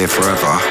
here forever.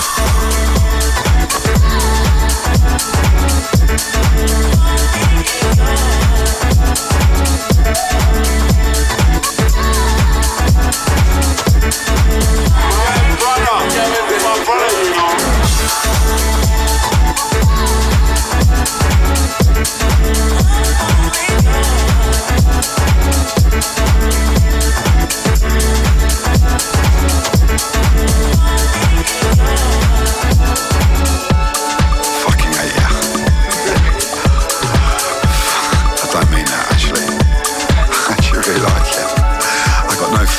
We? Fucking it. I got no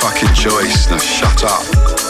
fucking choice. Now shut up.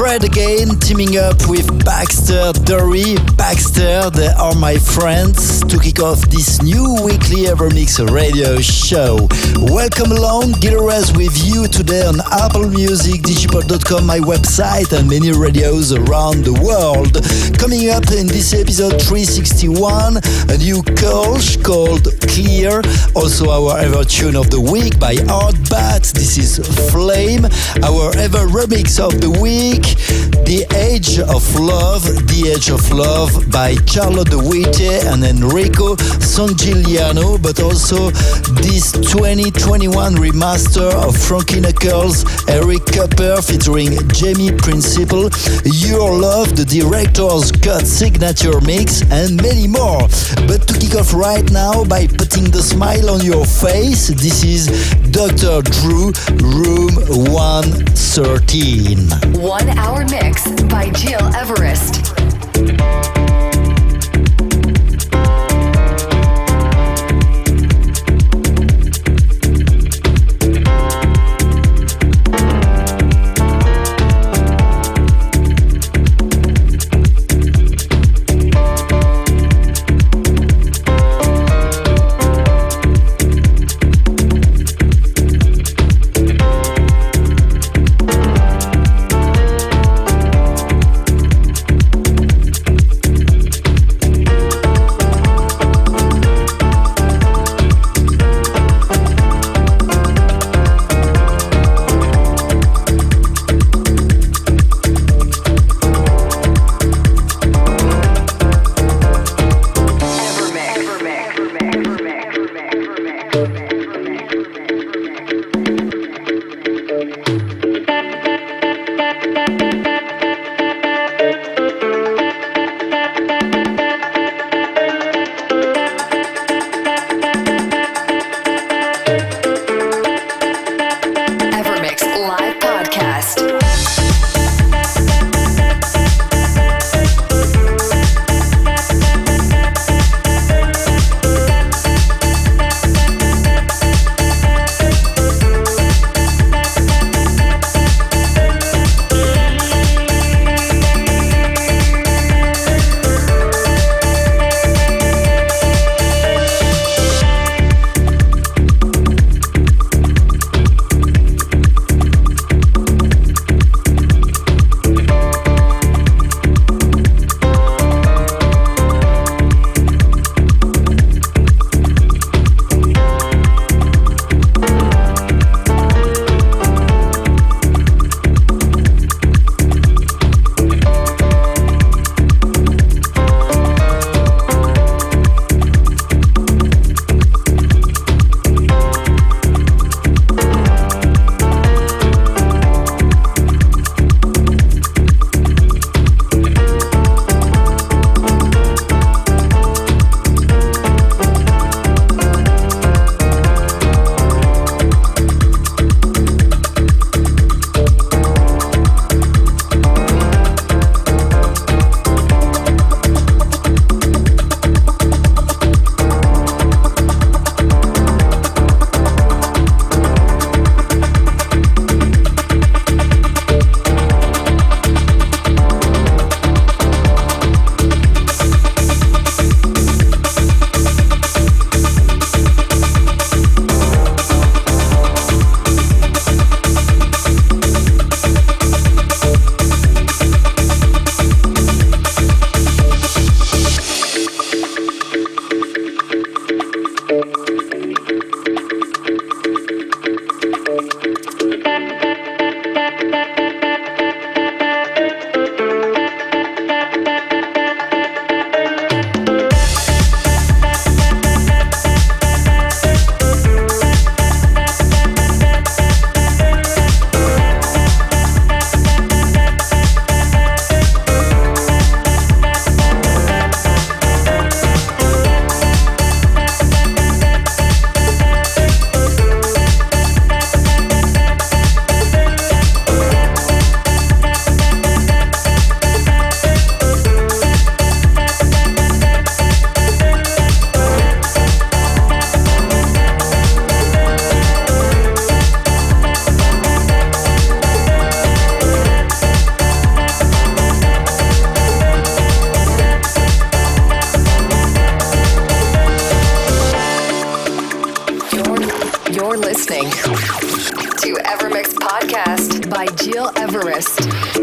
Fred again, teaming up with Baxter Dury. Baxter, they are my friends to kick off this new weekly Evermix radio show. Welcome along, Gilres with you today on Apple Music, digipod.com, my website, and many radios around the world. Coming up in this episode 361, a new Kolsch called Clear, also our ever tune of the week by Art Bat. This is Flame, our ever remix of the week. The Age of Love, The Age of Love by Charlotte De Witte and Enrico Sangiuliano, but also this 2021 remaster of Frankie Knuckles, Eric Kupper featuring Jamie Principle, Your Love, the director's cut signature mix, and many more. But to kick off right now by putting the smile on your face, this is Dr. Drew, Room 113. One hour mix by Gil Everest. Podcast.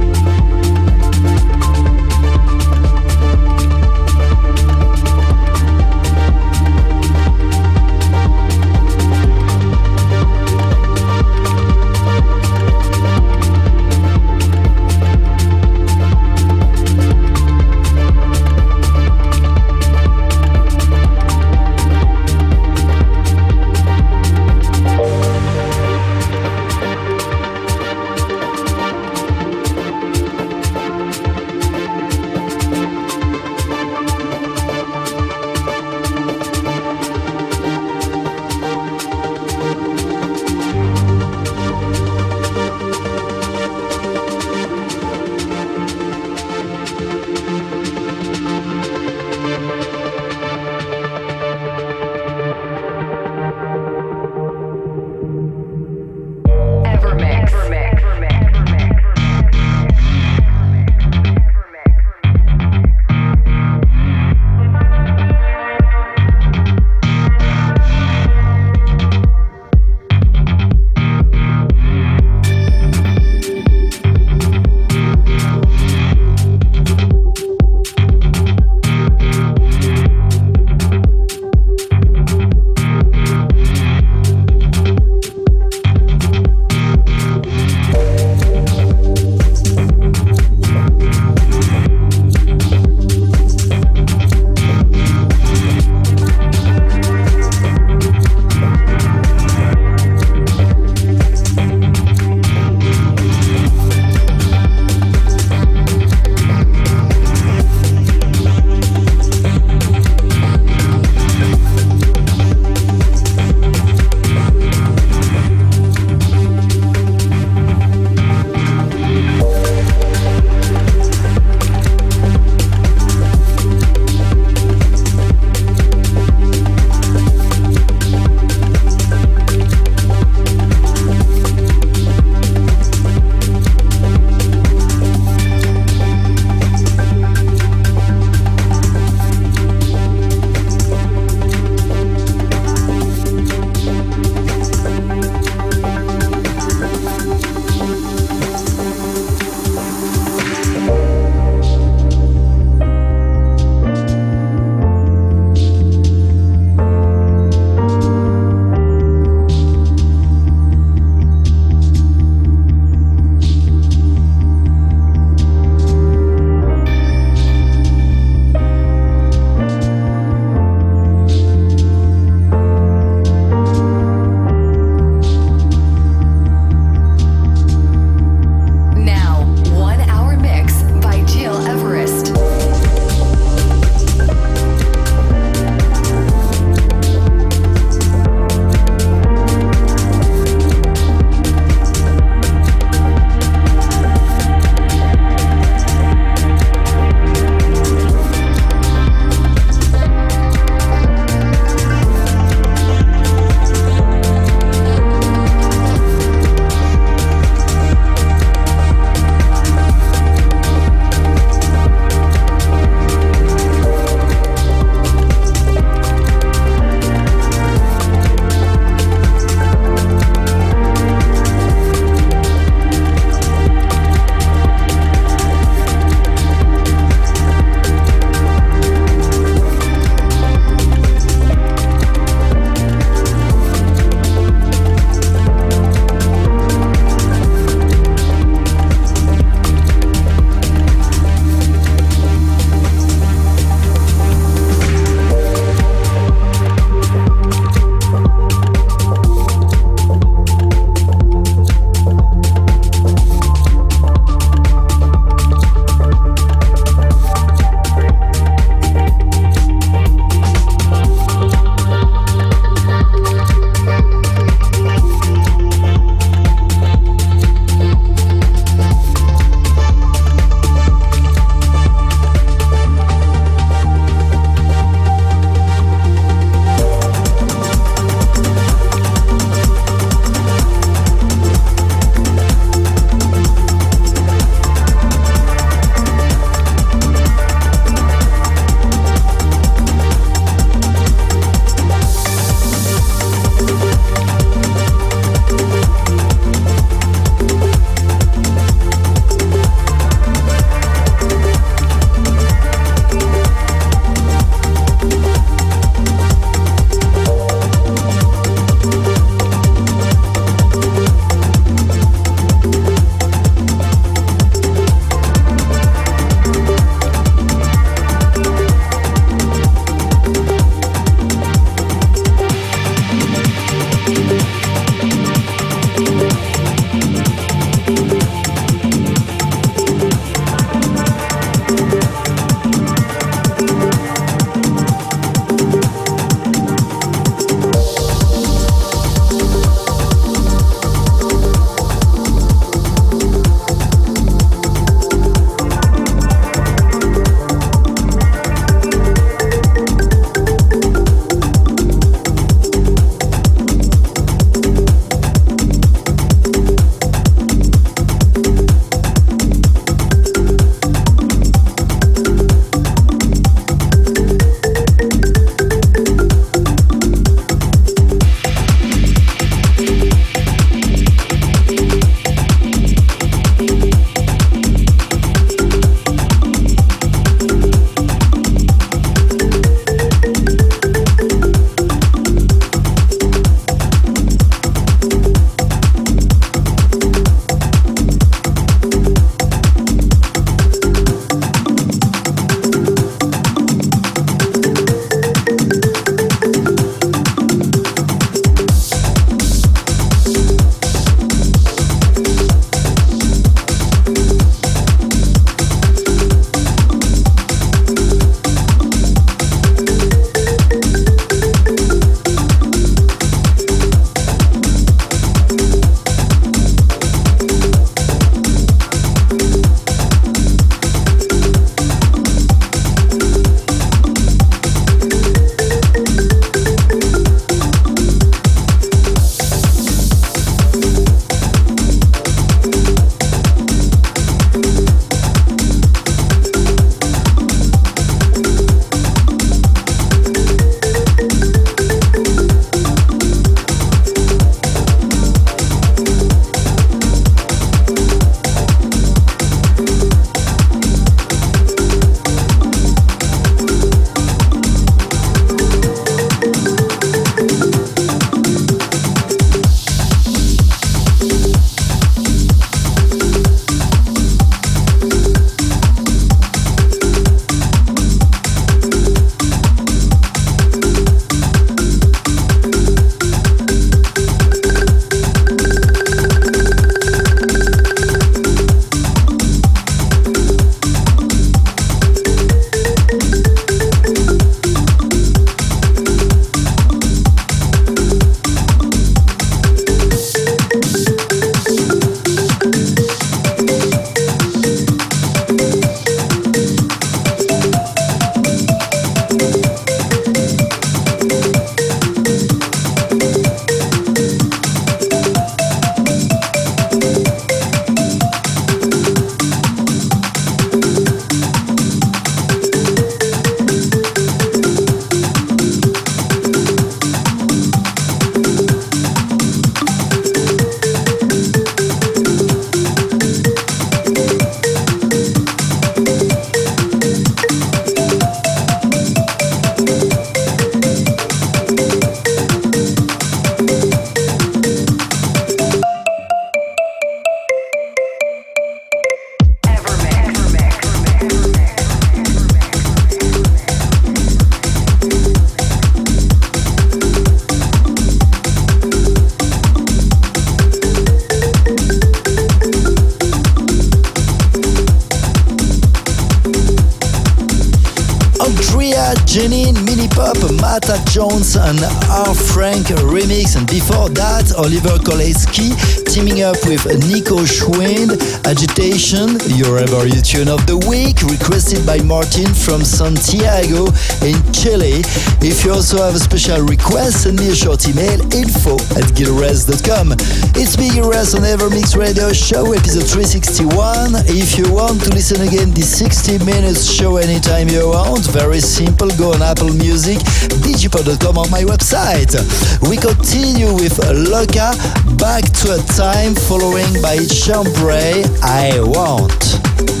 Janine, Mini Pop, Mata Jones, and R. Frank remix. And before that, Oliver Koletzki teaming up with Niko Schwind, Agitation, your ever tune of the week, requested by Martin from Santiago in Chile. If you also have a special request, send me a short email info at gileverest.com. It's Big Rest on Evermix Radio Show, episode 361. If you want to listen again this 60 minutes show anytime you want, very simple, go on Apple Music, digipod.com on my website. We continue with Loca, Back to a Time, following by Chambray, I Want.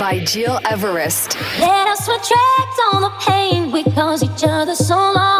By Gil Everest. Let us retract on the pain we caused each other so long.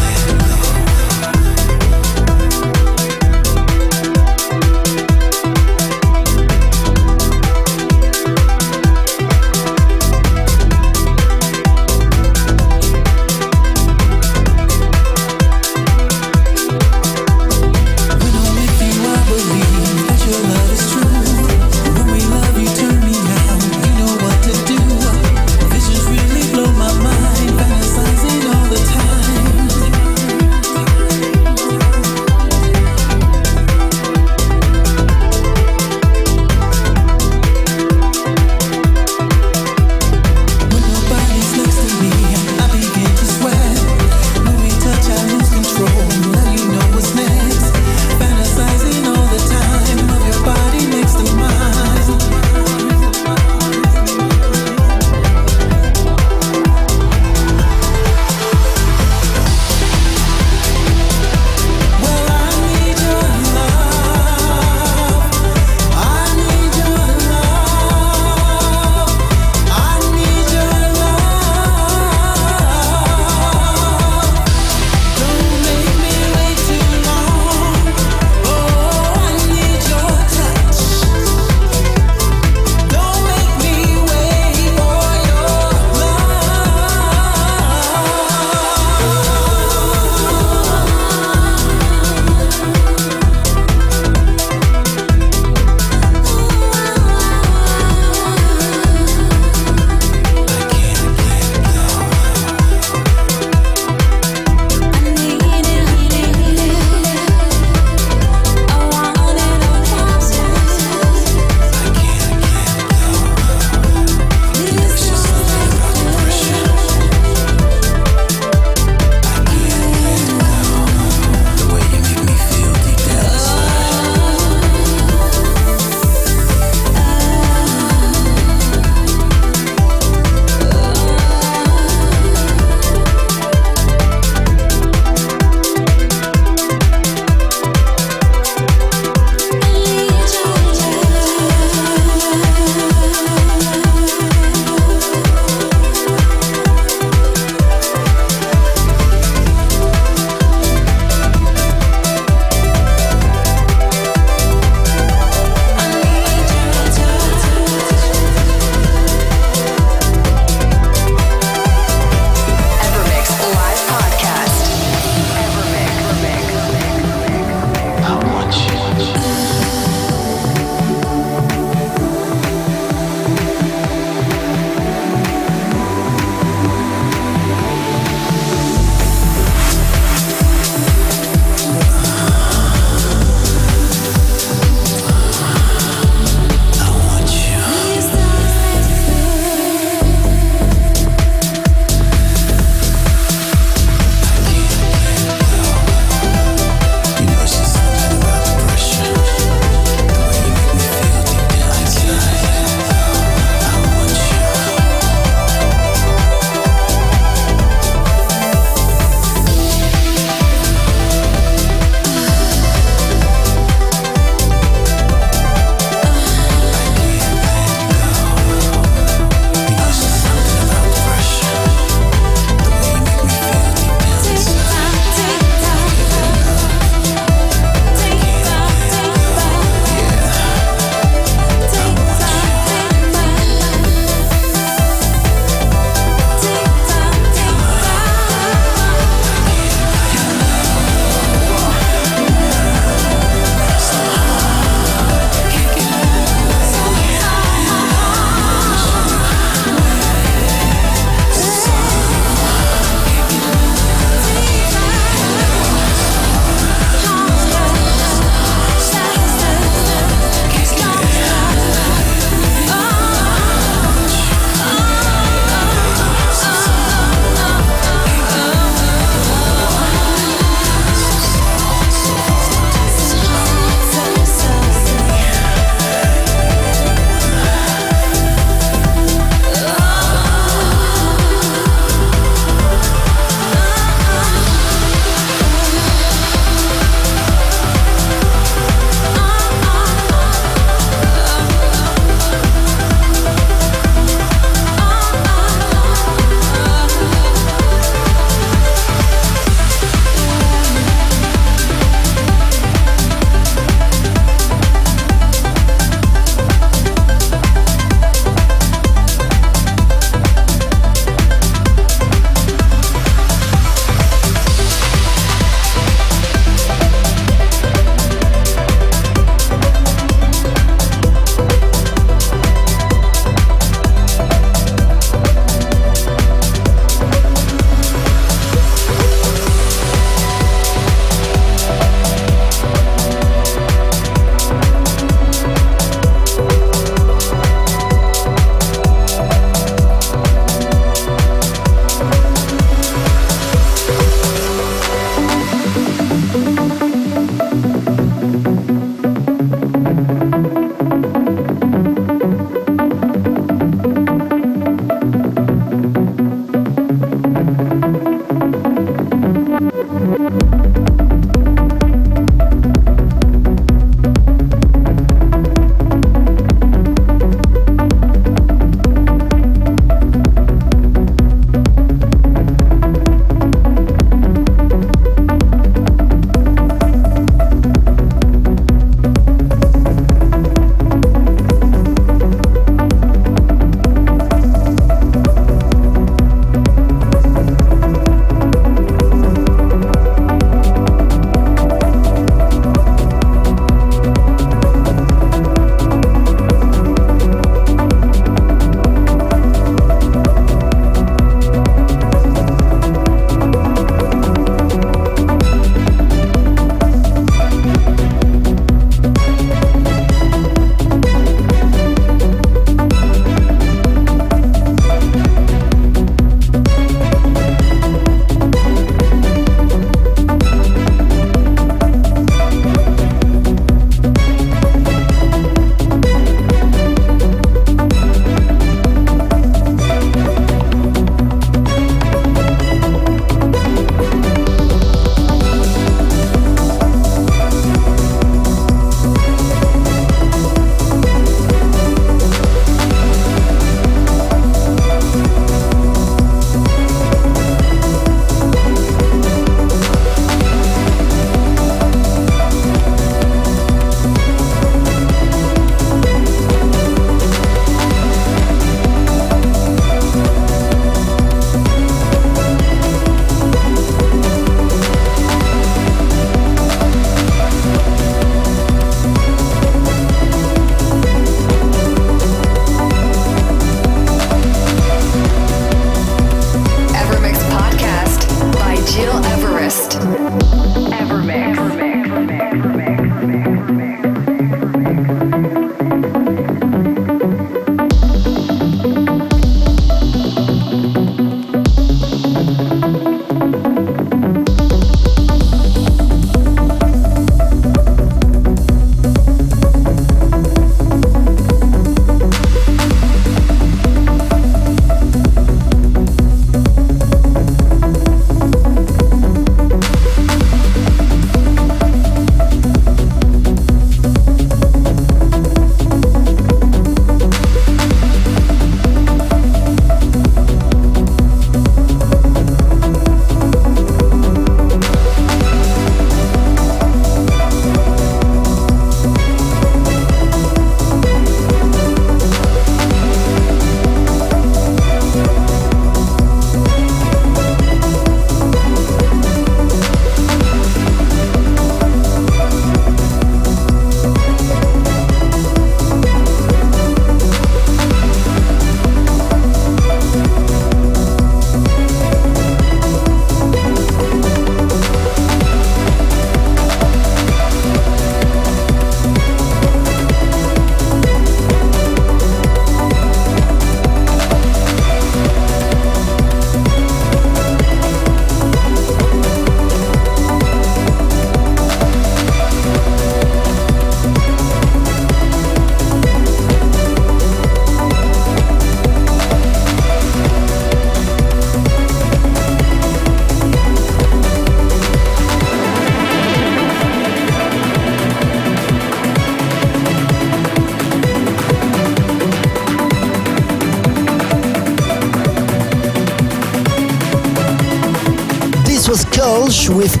With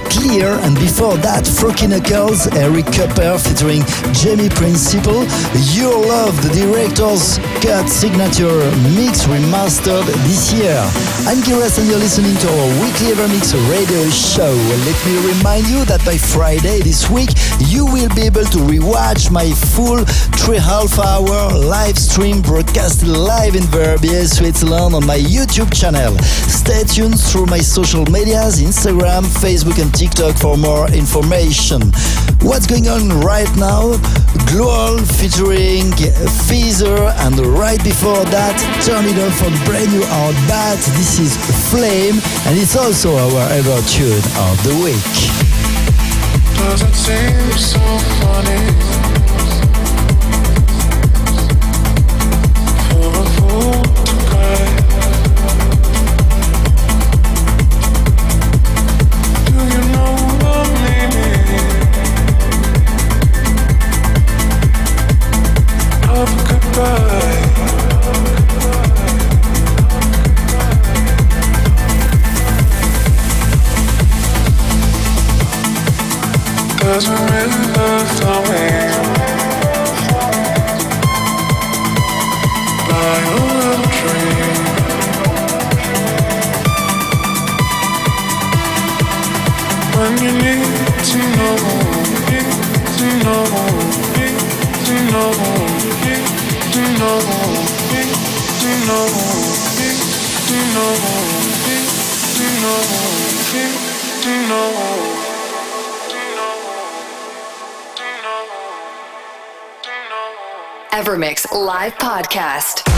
and before that, Froggy Girls, Eric Kupper featuring Jamie Principle, Your Love, the director's cut signature mix remastered this year. I'm Giras and you're listening to our weekly Evermix radio show. Let me remind you that by Friday this week, you will be able to rewatch my full three half hour live stream broadcast live in Verbier, Switzerland on my YouTube channel. Stay tuned through my social medias, Instagram, Facebook and TikTok for more information. What's going on right now? Gloal featuring Feather and right before that, Turn It Off on brand new Art Bat. This is Flame and it's also our ever tune of the week. Does it seem so funny? Evermix live podcast.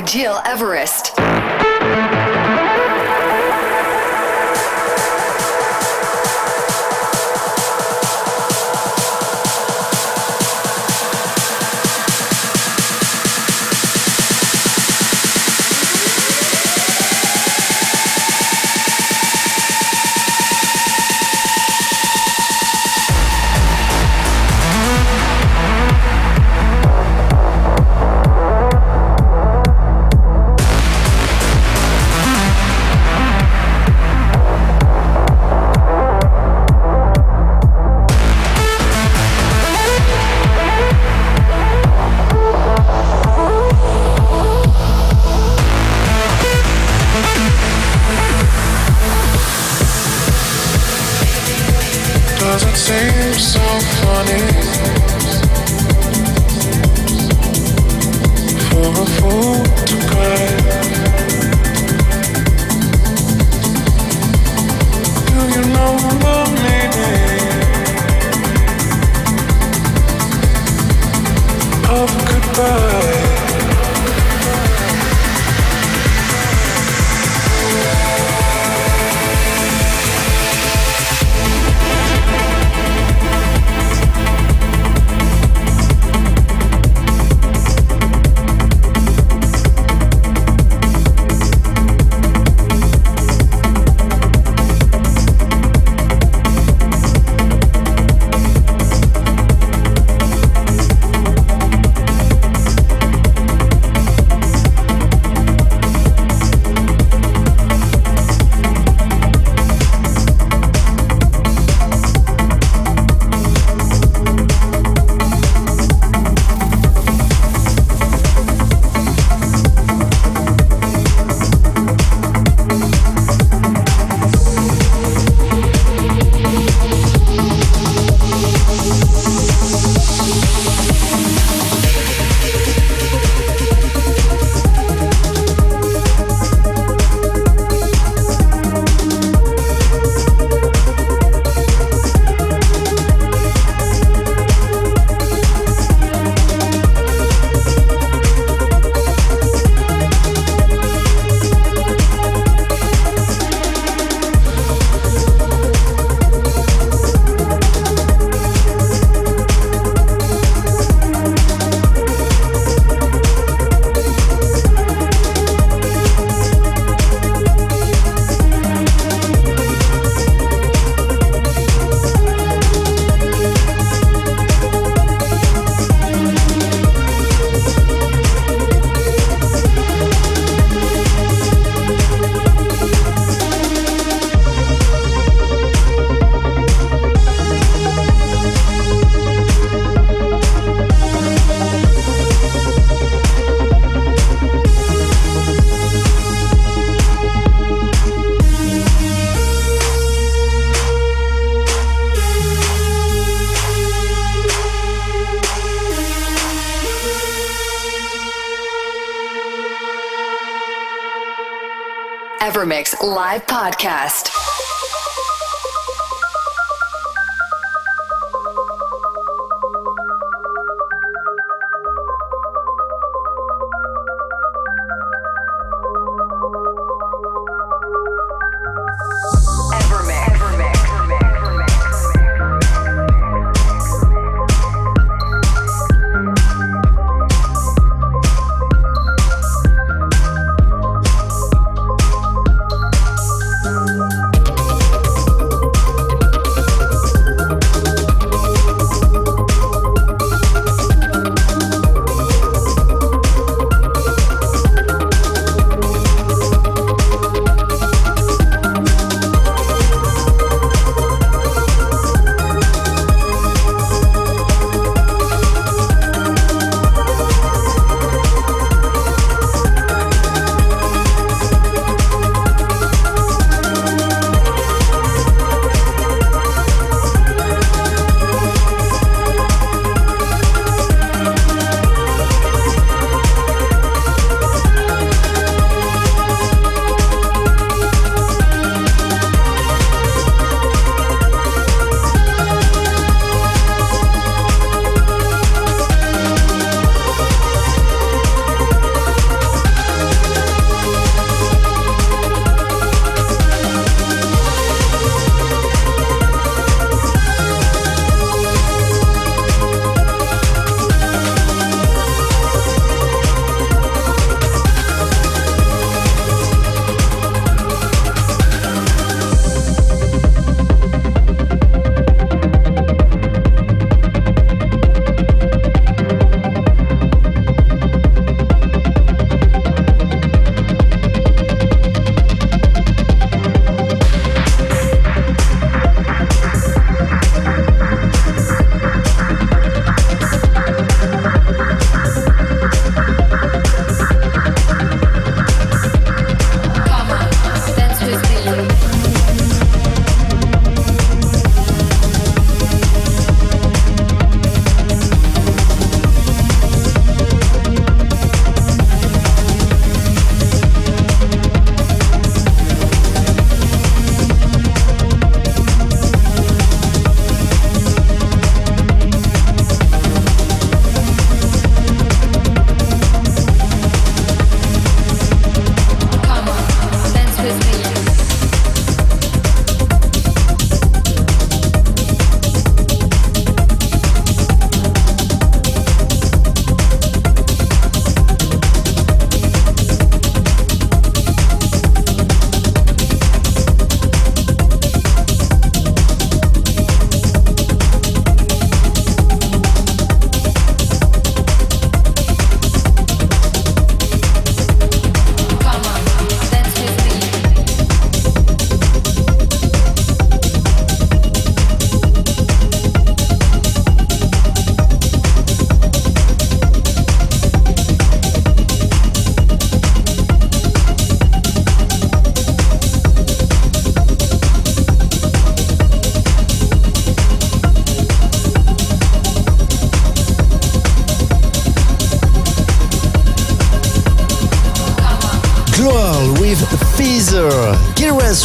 Gil Everest. doesn't seem so funny for a fool to cry. Do you know? Of goodbye. Podcast.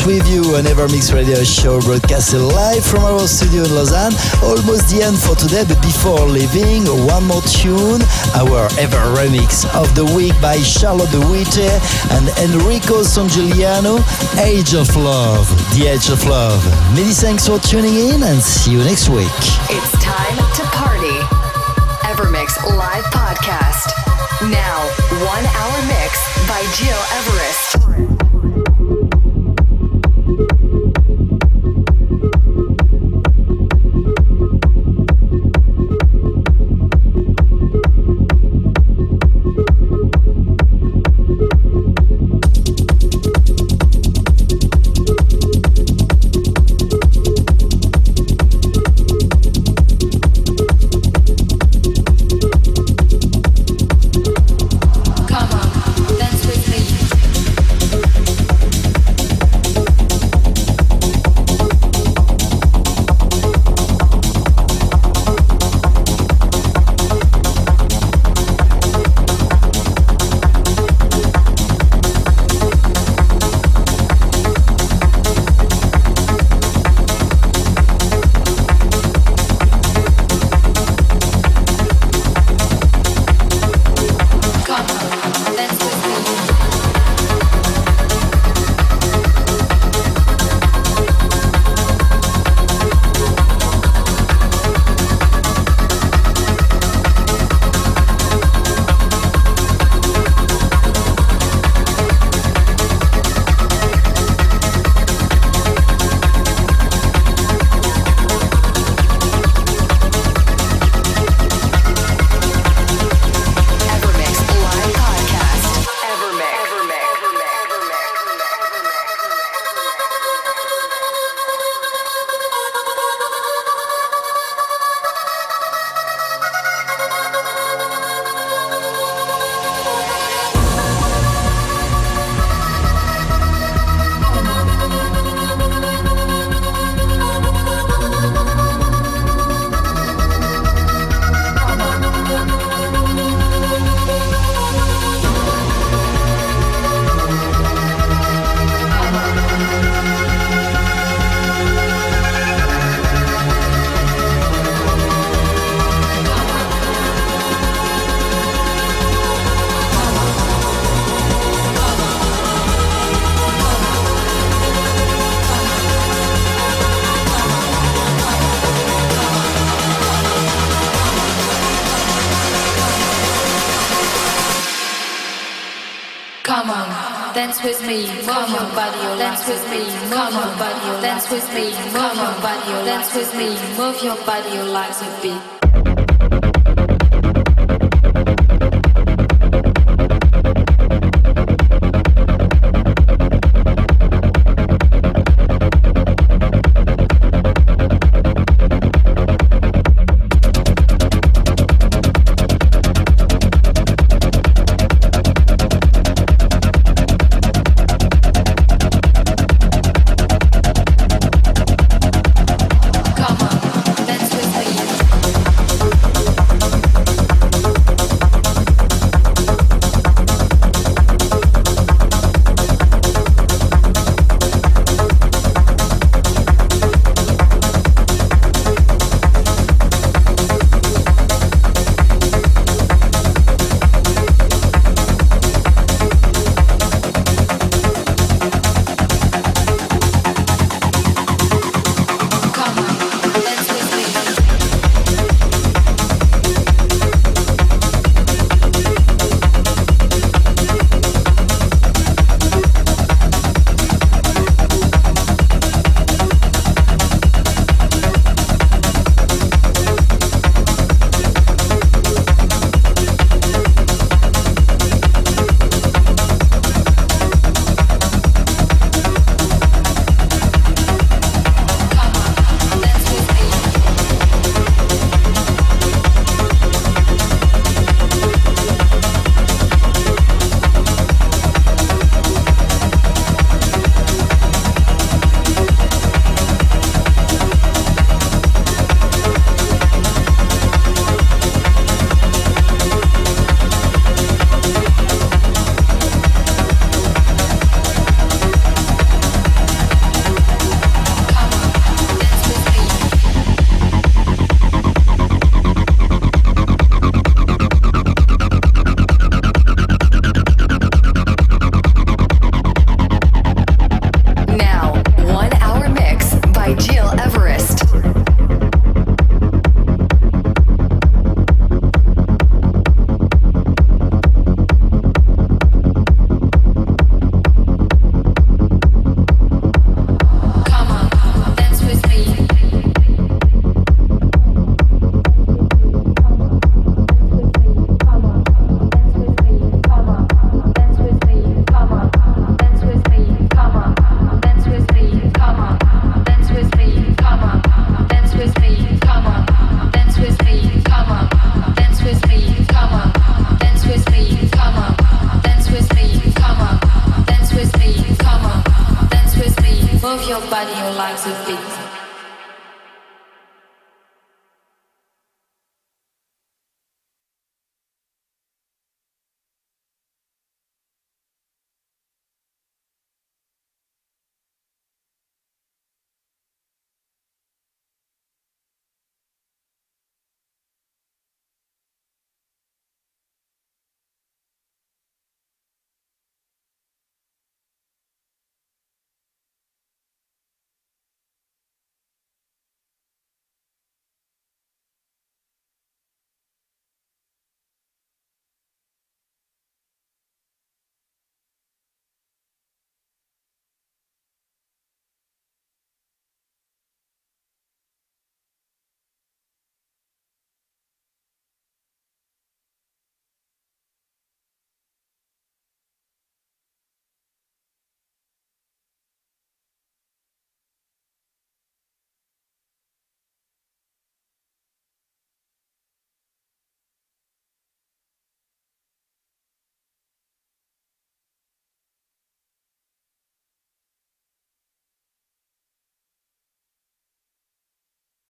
With you on Evermix Radio Show broadcasted live from our studio in Lausanne. Almost the end for today, but before leaving, one more tune, our Ever Remix of the week by Charlotte de Witte and Enrico Sangiuliano, Age of Love, The Age of Love. Many thanks for tuning in and see you next week. It's time to party. Evermix Live Podcast. Now, one hour mix by Gil Everest. Let's go. Dance with me, move your body, your body,